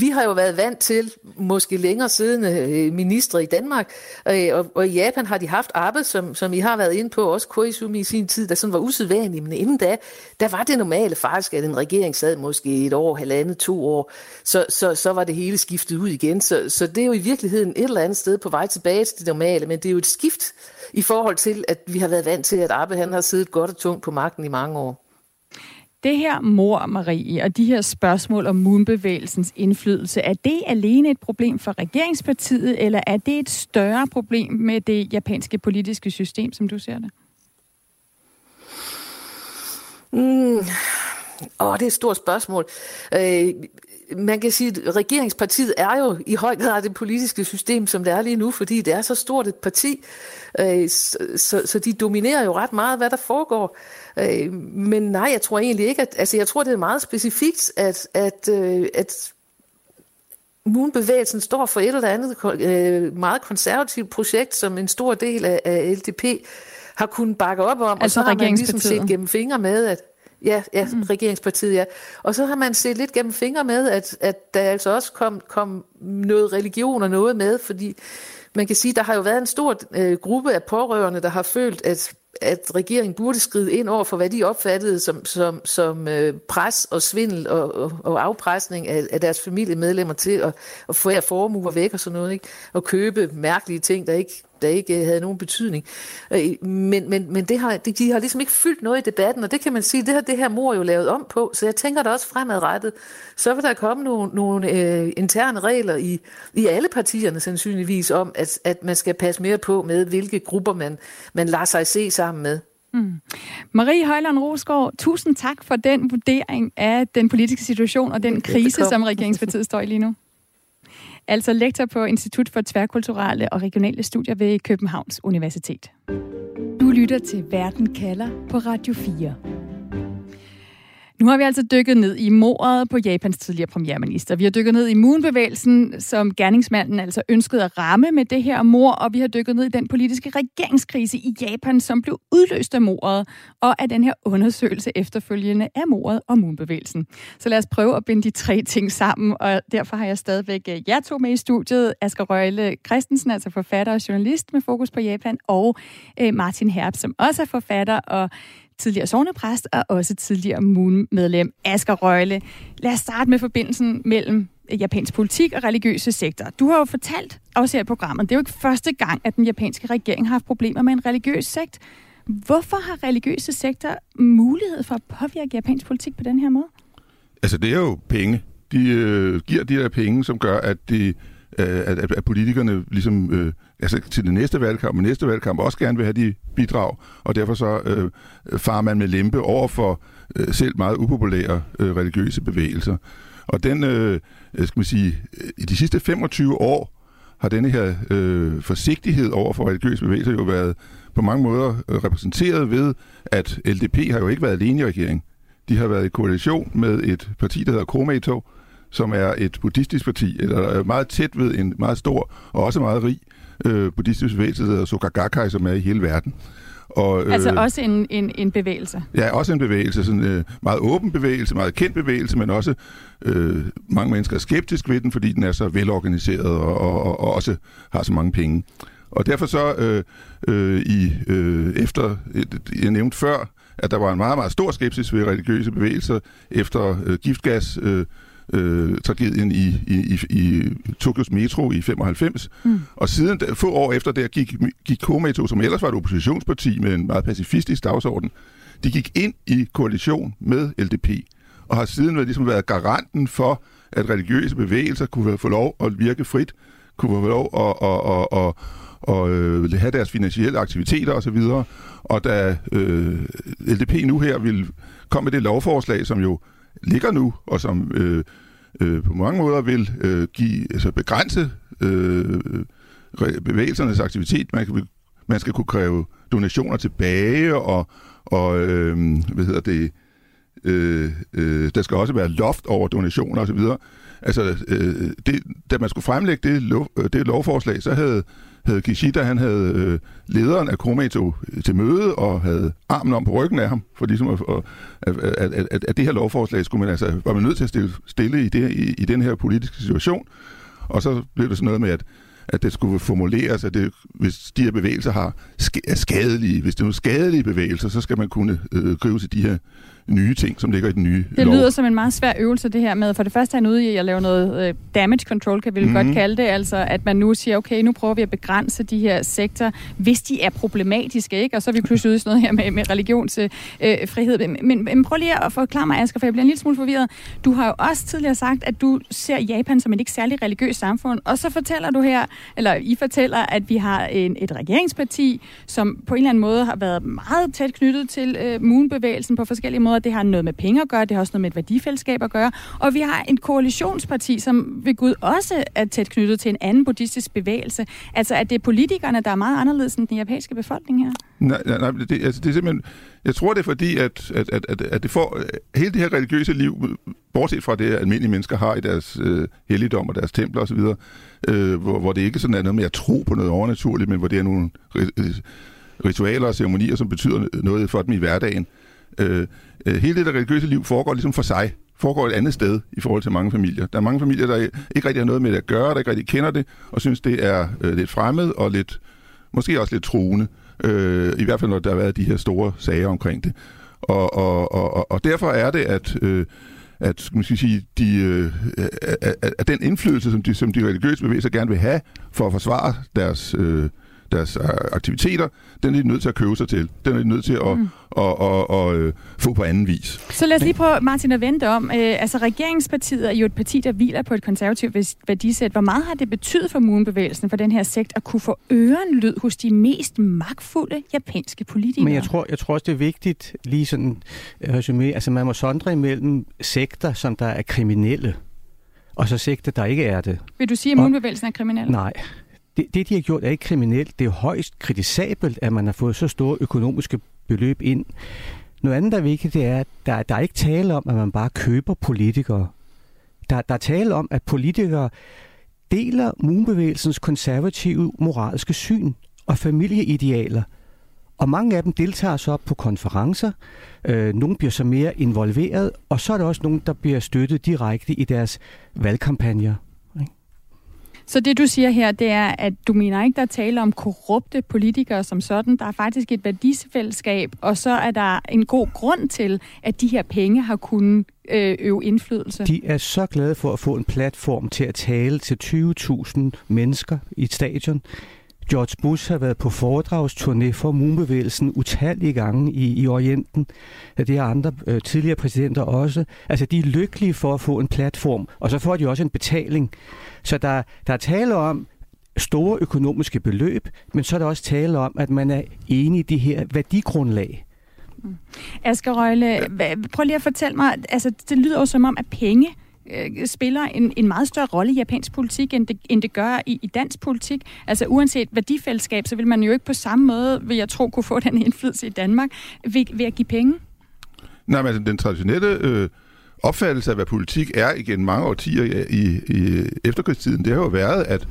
vi har jo været vant til måske længere siden minister øh, ministre i Danmark, øh, og, og i Japan har de haft arbejde, som, som I har været inde på, også Koizumi i sin tid, der sådan var usædvanligt, men inden da, der var det normale faktisk, at en regering sad måske et år, halvandet, to år, så, så, så var det hele skiftet ud igen. Så, så det er jo i virkeligheden et eller andet sted på vej tilbage til det normale, men det er jo et skift i forhold til, at vi har været vant til, at Abbe han har siddet godt og tungt på magten i mange år. Det her mor, Marie, og de her spørgsmål om moonbevægelsens indflydelse, er det alene et problem for regeringspartiet, eller er det et større problem med det japanske politiske system, som du ser det? Mm. Åh, det er et stort spørgsmål. Øh, man kan sige, at regeringspartiet er jo i høj grad det politiske system, som det er lige nu, fordi det er så stort et parti, øh, så, så de dominerer jo ret meget, hvad der foregår. Øh, men nej, jeg tror egentlig ikke, at, altså jeg tror, det er meget specifikt, at, at, øh, at Moonbevægelsen står for et eller andet meget konservativt projekt, som en stor del af, LDP har kunnet bakke op om, altså og så har man ligesom set gennem fingre med, at Ja, ja mm. regeringspartiet, ja. Og så har man set lidt gennem fingre med, at, at der altså også kom, kom noget religion og noget med, fordi man kan sige, der har jo været en stor øh, gruppe af pårørende, der har følt, at, at regeringen burde skride ind over for, hvad de opfattede som, som, som øh, pres og svindel og, og, og afpresning af, af deres familiemedlemmer til at, at få formuer væk og sådan noget, ikke? og købe mærkelige ting, der ikke der ikke øh, havde nogen betydning. Øh, men, men, men det har, de har ligesom ikke fyldt noget i debatten, og det kan man sige, det har det her mor jo lavet om på, så jeg tænker da også fremadrettet, så vil der komme nogle, nogle øh, interne regler i, i alle partierne sandsynligvis om, at, at man skal passe mere på med, hvilke grupper man, man lader sig se sammen med. Mm. Marie Højland Rosgaard, tusind tak for den vurdering af den politiske situation og den krise, som regeringspartiet står i lige nu altså lektor på Institut for Tværkulturelle og Regionale Studier ved Københavns Universitet. Du lytter til Verden kalder på Radio 4. Nu har vi altså dykket ned i mordet på Japans tidligere premierminister. Vi har dykket ned i Moonbevægelsen, som gerningsmanden altså ønskede at ramme med det her mor, og vi har dykket ned i den politiske regeringskrise i Japan, som blev udløst af mordet, og af den her undersøgelse efterfølgende af mordet og Moonbevægelsen. Så lad os prøve at binde de tre ting sammen, og derfor har jeg stadigvæk øh, jer to med i studiet. Asger Røgle Christensen, altså forfatter og journalist med fokus på Japan, og øh, Martin Herb, som også er forfatter og tidligere sovnepræst og også tidligere Moon-medlem Asger Røgle. Lad os starte med forbindelsen mellem øh, japansk politik og religiøse sektor. Du har jo fortalt også her i programmet, det er jo ikke første gang, at den japanske regering har haft problemer med en religiøs sekt. Hvorfor har religiøse sektor mulighed for at påvirke japansk politik på den her måde? Altså, det er jo penge. De øh, giver de der penge, som gør, at de øh, at, at, at politikerne ligesom øh, altså til det næste valgkamp og næste valgkamp også gerne vil have de bidrag, og derfor så øh, farer man med lempe over for øh, selv meget upopulære øh, religiøse bevægelser. Og den, øh, øh skal man sige, øh, i de sidste 25 år har denne her øh, forsigtighed over for religiøse bevægelser jo været på mange måder øh, repræsenteret ved, at LDP har jo ikke været alene i regeringen. De har været i koalition med et parti, der hedder Kromato, som er et buddhistisk parti, eller meget tæt ved en meget stor og også meget rig øh, buddhistisk bevægelse, der hedder Sokagakai, som er i hele verden. Og, øh, altså også en, en, en bevægelse? Ja, også en bevægelse. Sådan øh, meget åben bevægelse, meget kendt bevægelse, men også øh, mange mennesker er skeptiske ved den, fordi den er så velorganiseret og, og, og, og også har så mange penge. Og derfor så øh, øh, i øh, efter, jeg nævnte før, at der var en meget, meget stor skepsis ved religiøse bevægelser efter øh, giftgas øh, øh, tragedien i, i, i, i Tokyos metro i 95. Mm. Og siden få år efter der gik, gik Kometo, som ellers var et oppositionsparti med en meget pacifistisk dagsorden, de gik ind i koalition med LDP, og har siden været, ligesom været garanten for, at religiøse bevægelser kunne få lov at virke frit, kunne få lov at, at, at, at, og øh, have deres finansielle aktiviteter osv. Og da øh, LDP nu her vil komme med det lovforslag, som jo ligger nu, og som øh, øh, på mange måder vil øh, give, altså begrænse øh, bevægelsernes aktivitet. Man, kan, man skal kunne kræve donationer tilbage, og, og øh, hvad hedder det, øh, øh, der skal også være loft over donationer osv. Altså, øh, det, da man skulle fremlægge det, lov, øh, det lovforslag, så havde havde Kishida, han havde øh, lederen af Kometo til møde og havde armen om på ryggen af ham, for ligesom at, at, at, at, at det her lovforslag skulle man altså, var man nødt til at stille, stille i, det, i, i den her politiske situation. Og så blev det sådan noget med, at at det skulle formuleres, at det, hvis de her bevægelser har, er skadelige, hvis det er nogle skadelige bevægelser, så skal man kunne øh, gribe til de her nye ting, som ligger i den nye Det lov. lyder som en meget svær øvelse, det her med, for det første er han ude i at lave noget øh, damage control, kan vi mm. godt kalde det, altså at man nu siger, okay, nu prøver vi at begrænse de her sektorer, hvis de er problematiske, ikke? Og så er vi pludselig ude i sådan noget her med, med religionsfrihed. Øh, men, men prøv lige at forklare mig, Asger, for jeg bliver en lille smule forvirret. Du har jo også tidligere sagt, at du ser Japan som et ikke særlig religiøst samfund, og så fortæller du her, eller I fortæller, at vi har en, et regeringsparti, som på en eller anden måde har været meget tæt knyttet til øh, Moon-bevægelsen på forskellige måder, måder. Det har noget med penge at gøre, det har også noget med et værdifællesskab at gøre. Og vi har en koalitionsparti, som ved Gud også er tæt knyttet til en anden buddhistisk bevægelse. Altså, at det er politikerne, der er meget anderledes end den japanske befolkning her? Nej, nej, nej det, altså, det er simpelthen... Jeg tror, det er fordi, at, at, at, at, at det får hele det her religiøse liv, bortset fra det, almindelige mennesker har i deres øh, helligdom og deres templer osv., øh, hvor, hvor det ikke sådan er noget med at tro på noget overnaturligt, men hvor det er nogle øh, ritualer og ceremonier, som betyder noget for dem i hverdagen. Øh, Øh, øh, hele det der religiøse liv foregår ligesom for sig, foregår et andet sted i forhold til mange familier. Der er mange familier, der ikke rigtig har noget med det at gøre, der ikke rigtig kender det, og synes, det er øh, lidt fremmed og lidt, måske også lidt truende. Øh, I hvert fald, når der har været de her store sager omkring det. Og, og, og, og derfor er det, at... Øh, at, skal man sige, de, øh, at, at den indflydelse, som de, som de religiøse bevægelser gerne vil have for at forsvare deres, øh, deres øh, aktiviteter, den er de nødt til at købe sig til. Den er de nødt til at, mm. at, at, at, at, at få på anden vis. Så lad os lige prøve, Martin, at vente om. Øh, altså, regeringspartiet er jo et parti, der hviler på et konservativt værdisæt. Hvor meget har det betydet for Moonbevægelsen, for den her sekt, at kunne få ørenlyd hos de mest magtfulde japanske politikere? Men jeg tror, jeg tror også, det er vigtigt, lige sådan øh, resume, altså man må sondre imellem sekter, som der er kriminelle, og så sekter, der ikke er det. Vil du sige, at Moonbevægelsen er kriminel? Nej, det, det, de har gjort, er ikke kriminelt. Det er højst kritisabelt, at man har fået så store økonomiske beløb ind. Noget andet, der er vigtigt, det er, at der, der er ikke tale om, at man bare køber politikere. Der, der er tale om, at politikere deler Moonbevægelsens konservative moralske syn og familieidealer. Og mange af dem deltager så på konferencer. Øh, nogle bliver så mere involveret, og så er der også nogen, der bliver støttet direkte i deres valgkampagner. Så det du siger her, det er, at du mener ikke, der er tale om korrupte politikere som sådan. Der er faktisk et værdisfællesskab, og så er der en god grund til, at de her penge har kunnet øh, øve indflydelse. De er så glade for at få en platform til at tale til 20.000 mennesker i et stadion. George Bush har været på foredragsturné for Moonbevægelsen utallige gange i, i Orienten. Det har andre øh, tidligere præsidenter også. Altså, de er lykkelige for at få en platform, og så får de også en betaling. Så der, der er tale om store økonomiske beløb, men så er der også tale om, at man er enig i de her værdigrundlag. Mm. Asger Røgle, prøv lige at fortælle mig, altså det lyder jo som om, at penge øh, spiller en, en meget større rolle i japansk politik, end det, end det gør i, i dansk politik. Altså uanset værdifællesskab, så vil man jo ikke på samme måde, vil jeg tro, kunne få den indflydelse i Danmark ved, ved at give penge. Nej, men altså, den traditionelle øh, opfattelse af, hvad politik er igen mange årtier i, i, i efterkrigstiden, det har jo været, at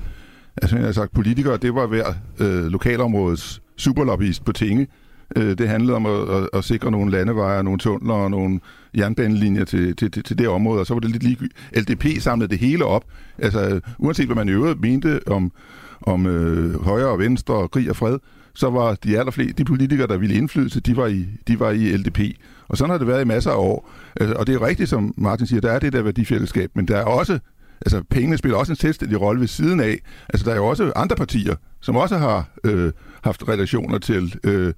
altså, jeg har sagt, politikere, det var hver øh, lokalområdets superlobbyist på tinge. Øh, det handlede om at, at, at sikre nogle landeveje, nogle tunneler og nogle jernbanelinjer til, til, til, til det område, og så var det lidt lige LDP samlede det hele op. Altså, uanset hvad man i øvrigt mente om, om øh, højre og venstre og krig og fred, så var de allerfleste, de politikere, der ville indflydelse, de var i, de var i LDP. Og sådan har det været i masser af år. Altså, og det er rigtigt, som Martin siger, der er det der værdifællesskab, men der er også, altså pengene spiller også en selvstændig rolle ved siden af. Altså der er jo også andre partier, som også har øh, haft relationer til, øh,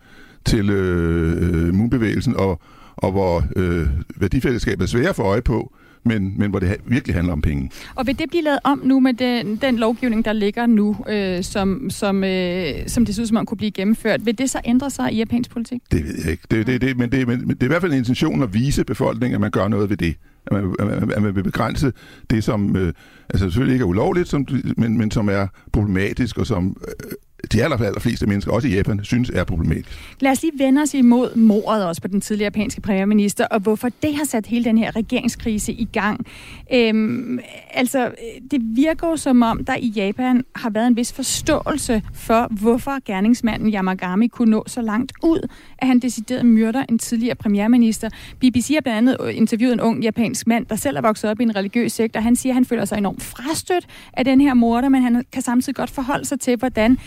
til øh, øh Moonbevægelsen, og, og hvor øh, værdifællesskabet er svære få øje på, men, men hvor det virkelig handler om penge. Og vil det blive lavet om nu med den, den lovgivning, der ligger nu, øh, som, som, øh, som det synes, man kunne blive gennemført? Vil det så ændre sig i japansk politik? Det ved jeg ikke. Det, det, det, men, det, men det er i hvert fald en intention at vise befolkningen, at man gør noget ved det. At man, at man, at man vil begrænse det, som øh, altså selvfølgelig ikke er ulovligt, som, men, men som er problematisk, og som øh, de aller, aller fleste mennesker, også i Japan, synes er problematisk. Lad os lige vende os imod mordet også på den tidligere japanske premierminister, og hvorfor det har sat hele den her regeringskrise i gang. Øhm, altså, det virker jo som om, der i Japan har været en vis forståelse for, hvorfor gerningsmanden Yamagami kunne nå så langt ud, at han decideret myrder en tidligere premierminister. BBC har blandt andet interviewet en ung japansk mand, der selv er vokset op i en religiøs sekt, og han siger, at han føler sig enormt frastødt af den her morder, men han kan samtidig godt forholde sig til, hvordan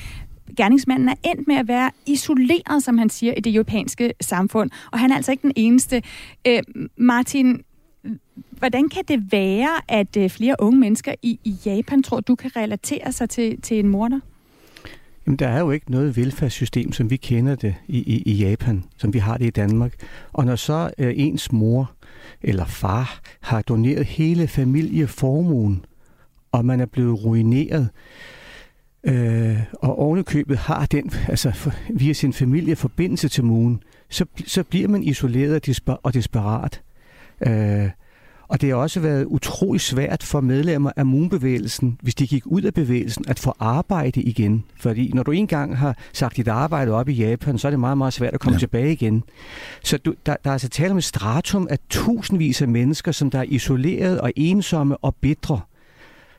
gerningsmanden er endt med at være isoleret, som han siger, i det europæiske samfund. Og han er altså ikke den eneste. Øh, Martin, hvordan kan det være, at øh, flere unge mennesker i, i Japan tror, du kan relatere sig til, til en morder? Jamen, der er jo ikke noget velfærdssystem, som vi kender det i, i, i Japan, som vi har det i Danmark. Og når så øh, ens mor eller far har doneret hele familieformuen, og man er blevet ruineret, øh, og ovenikøbet har den, altså for, via sin familie, forbindelse til Moon, så, så bliver man isoleret og, desperat. Øh, og det har også været utrolig svært for medlemmer af Moonbevægelsen, hvis de gik ud af bevægelsen, at få arbejde igen. Fordi når du engang har sagt dit arbejde op i Japan, så er det meget, meget svært at komme ja. tilbage igen. Så du, der, der er altså tale om et stratum af tusindvis af mennesker, som der er isoleret og ensomme og bitre.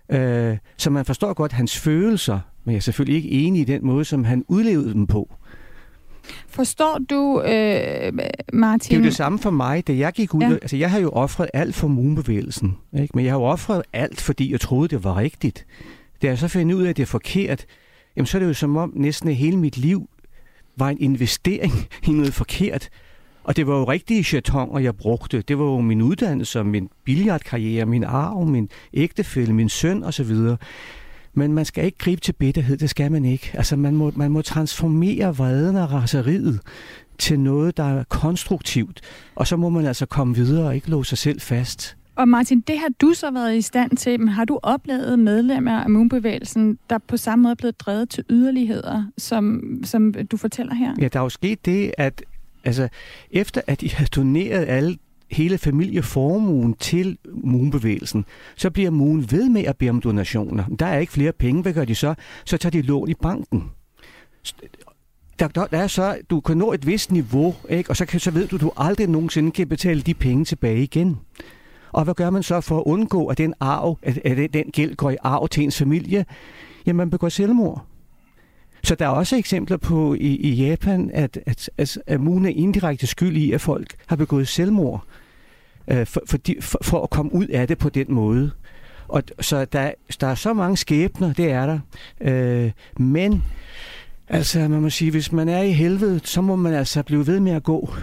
Øh, så man forstår godt hans følelser, men jeg er selvfølgelig ikke enig i den måde, som han udlevede dem på. Forstår du, øh, Martin? Det er jo det samme for mig, da jeg gik ud. Ja. Altså, jeg har jo offret alt for moonbevægelsen. Ikke? Men jeg har jo offret alt, fordi jeg troede, det var rigtigt. Da jeg så finder ud af, at det er forkert, jamen, så er det jo som om næsten hele mit liv var en investering i noget forkert. Og det var jo rigtige chatonger, jeg brugte. Det var jo min uddannelse, min billiardkarriere, min arv, min ægtefælle, min søn osv. Men man skal ikke gribe til bitterhed, det skal man ikke. Altså man må, man må transformere vreden og raseriet til noget, der er konstruktivt. Og så må man altså komme videre og ikke låse sig selv fast. Og Martin, det har du så været i stand til, men har du oplevet medlemmer af Moonbevægelsen, der på samme måde er blevet drevet til yderligheder, som, som du fortæller her? Ja, der er jo sket det, at altså, efter at de har doneret alle hele familieformuen til Moonbevægelsen, så bliver Moon ved med at bede om donationer. Der er ikke flere penge, hvad gør de så? Så tager de lån i banken. der, der, der er så, du kan nå et vist niveau, ikke? og så, kan, så ved du, du aldrig nogensinde kan betale de penge tilbage igen. Og hvad gør man så for at undgå, at den arv, at, at den gæld går i arv til ens familie? Jamen, man begår selvmord. Så der er også eksempler på i, i Japan, at, at, at, at Moon er indirekte skyld i, at folk har begået selvmord øh, for, for, de, for, for at komme ud af det på den måde. Og så der, der er så mange skæbner, det er der. Øh, men altså, man må sige, hvis man er i helvede, så må man altså blive ved med at gå.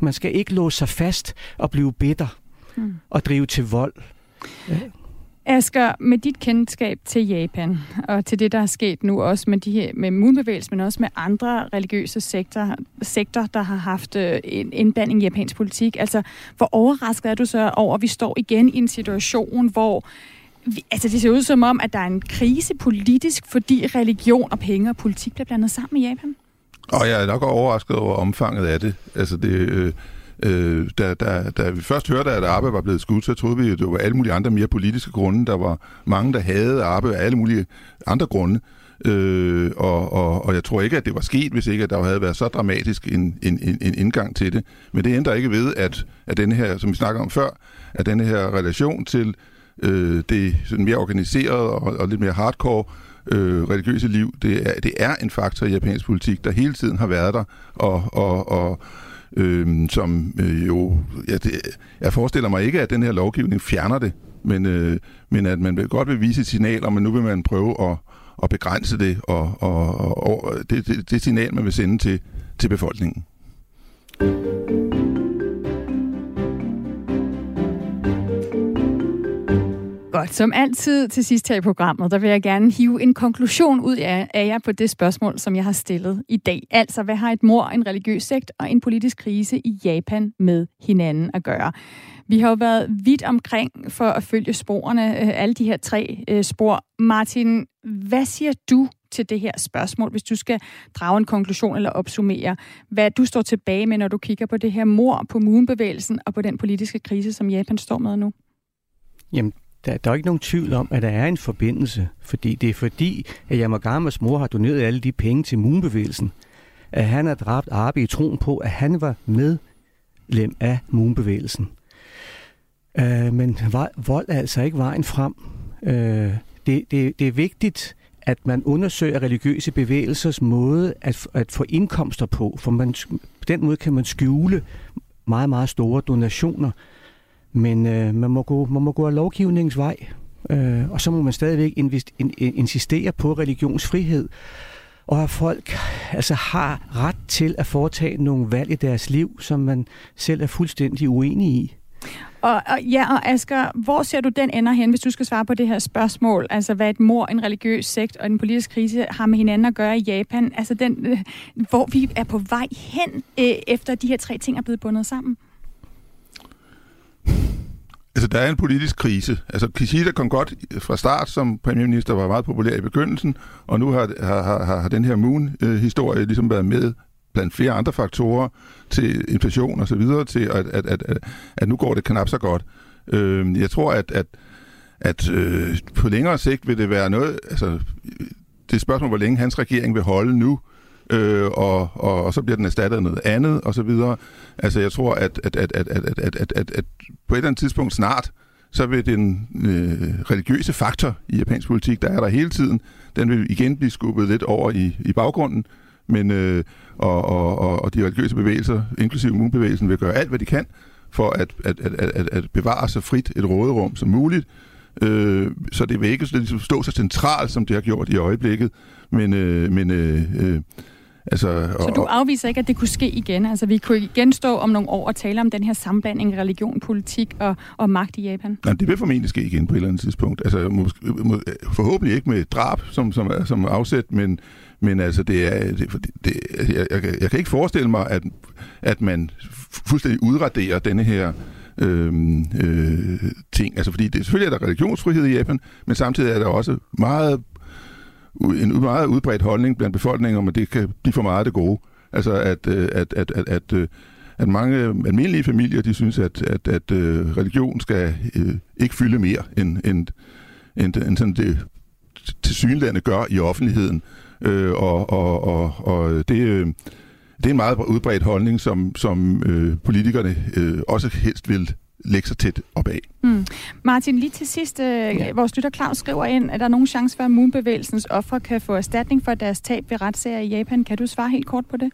Man skal ikke låse sig fast og blive bitter mm. og drive til vold. Ja. Asger, med dit kendskab til Japan, og til det, der er sket nu også med, de her, med Moonbevægelsen, men også med andre religiøse sektor, sektor der har haft øh, en indblanding i japansk politik, altså hvor overrasket er du så over, at vi står igen i en situation, hvor vi, altså det ser ud som om, at der er en krise politisk, fordi religion og penge og politik bliver blandet sammen i Japan? Og jeg er nok overrasket over omfanget af det. Altså det... Øh Øh, da, da, da vi først hørte, at Arbe var blevet skudt, så troede vi, at det var alle mulige andre mere politiske grunde. Der var mange, der havde Arbe af alle mulige andre grunde. Øh, og, og, og jeg tror ikke, at det var sket, hvis ikke at der havde været så dramatisk en, en, en, en indgang til det. Men det ændrer ikke ved, at, at denne her, som vi snakker om før, at denne her relation til øh, det sådan mere organiseret og, og lidt mere hardcore øh, religiøse liv, det er, det er en faktor i japansk politik, der hele tiden har været der, og, og, og øh, som øh, jo... Ja, det, jeg forestiller mig ikke, at den her lovgivning fjerner det, men, øh, men at man vil godt vil vise et signal om, at nu vil man prøve at, at begrænse det, og, og, og det, det, det signal, man vil sende til, til befolkningen. Godt. Som altid til sidst her i programmet, der vil jeg gerne hive en konklusion ud af, jer på det spørgsmål, som jeg har stillet i dag. Altså, hvad har et mor, en religiøs sekt og en politisk krise i Japan med hinanden at gøre? Vi har jo været vidt omkring for at følge sporene, øh, alle de her tre øh, spor. Martin, hvad siger du til det her spørgsmål, hvis du skal drage en konklusion eller opsummere, hvad du står tilbage med, når du kigger på det her mor på moonbevægelsen og på den politiske krise, som Japan står med nu? Jamen, der, der er ikke nogen tvivl om, at der er en forbindelse, fordi det er fordi, at Yamagamas mor har doneret alle de penge til Moonbevægelsen, at han har dræbt Abe i troen på, at han var medlem af Moonbevægelsen. Øh, men vold er altså ikke vejen frem. Øh, det, det, det er vigtigt, at man undersøger religiøse bevægelsers måde at, at få indkomster på, for man, på den måde kan man skjule meget, meget store donationer, men øh, man, må gå, man må gå af lovgivningens vej, øh, og så må man stadigvæk invest, in, insistere på religionsfrihed, og at folk altså har ret til at foretage nogle valg i deres liv, som man selv er fuldstændig uenig i. Og, og, ja, og Asger, hvor ser du den ender hen, hvis du skal svare på det her spørgsmål? Altså, hvad et mor, en religiøs sekt og en politisk krise har med hinanden at gøre i Japan? Altså, den, øh, hvor vi er på vej hen, øh, efter de her tre ting er blevet bundet sammen? Altså, der er en politisk krise. Altså, Kishida kom godt fra start som premierminister, var meget populær i begyndelsen, og nu har, har, har, har den her Moon-historie ligesom været med blandt flere andre faktorer til inflation og så videre, til at, at, at, at, at nu går det knap så godt. Øh, jeg tror, at, at, at øh, på længere sigt vil det være noget, altså det er spørgsmål, hvor længe hans regering vil holde nu, øh, og, og, og så bliver den erstattet af noget andet, og så videre. Altså, jeg tror, at, at, at, at, at, at, at, at, at på et eller andet tidspunkt snart, så vil den øh, religiøse faktor i japansk politik, der er der hele tiden, den vil igen blive skubbet lidt over i, i baggrunden, men øh, og, og, og de religiøse bevægelser, inklusive immunbevægelsen, vil gøre alt, hvad de kan for at, at, at, at, at bevare så frit et råderum som muligt. Øh, så det vil ikke stå så centralt, som det har gjort i øjeblikket, men, øh, men øh, øh, Altså, så du afviser ikke, at det kunne ske igen? Altså, vi kunne igen stå om nogle år og tale om den her sammenblanding religion, politik og, og magt i Japan? Nej, det vil formentlig ske igen på et eller andet tidspunkt. Altså, måske, må, forhåbentlig ikke med drab som, som, som afsæt, men, men altså, det er, det, det, jeg, jeg, jeg kan ikke forestille mig, at, at man fuldstændig udraderer denne her øh, øh, ting. Altså, fordi det, selvfølgelig er der religionsfrihed i Japan, men samtidig er der også meget en meget udbredt holdning blandt befolkningen om, at det kan blive for meget det gode. Altså at, øh, at, at, at, at, øh, at mange almindelige familier, de synes, at, at, at øh, religion skal øh, ikke fylde mere, end, end, end, end sådan det til gør i offentligheden. Øh, og, og, og, og det, øh, det er en meget udbredt holdning, som, som øh, politikerne øh, også helst vil lægge sig tæt op af. Mm. Martin, lige til sidst, øh, ja. vores lytter Claus skriver ind, at der er nogen chance for, at Moonbevægelsens ofre kan få erstatning for deres tab ved retssager i Japan. Kan du svare helt kort på det?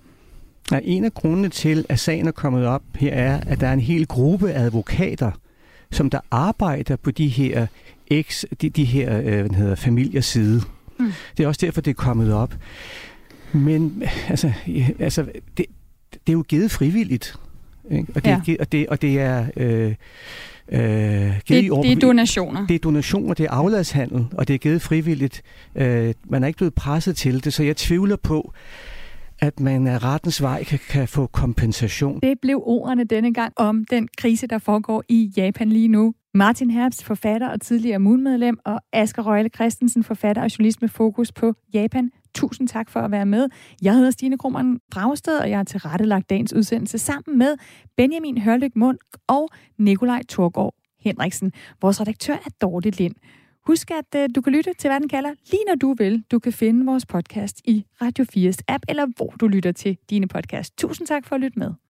Ja, en af grundene til, at sagen er kommet op her, er, at der er en hel gruppe advokater, som der arbejder på de her ex, de, de her øh, hvad hedder, familiers side. Mm. Det er også derfor, det er kommet op. Men altså, altså det, det er jo givet frivilligt. Ikke? Og, det, ja. og, det, og det er... Øh, Øh, det, det er donationer. Det er donationer, det er afladshandel, og det er givet frivilligt. Øh, man er ikke blevet presset til det, så jeg tvivler på, at man af rettens vej kan, kan få kompensation. Det blev ordene denne gang om den krise, der foregår i Japan lige nu. Martin Herbst, forfatter og tidligere Moon-medlem, og Asger Røgle Christensen, forfatter og journalist med fokus på Japan. Tusind tak for at være med. Jeg hedder Stine Krummernd Dragsted, og jeg har tilrettelagt dagens udsendelse sammen med Benjamin Hørlyk Mund og Nikolaj Torgård Henriksen. Vores redaktør er Dorte Lind. Husk, at øh, du kan lytte til, hvad den kalder, lige når du vil. Du kan finde vores podcast i Radio 4's app, eller hvor du lytter til dine podcast. Tusind tak for at lytte med.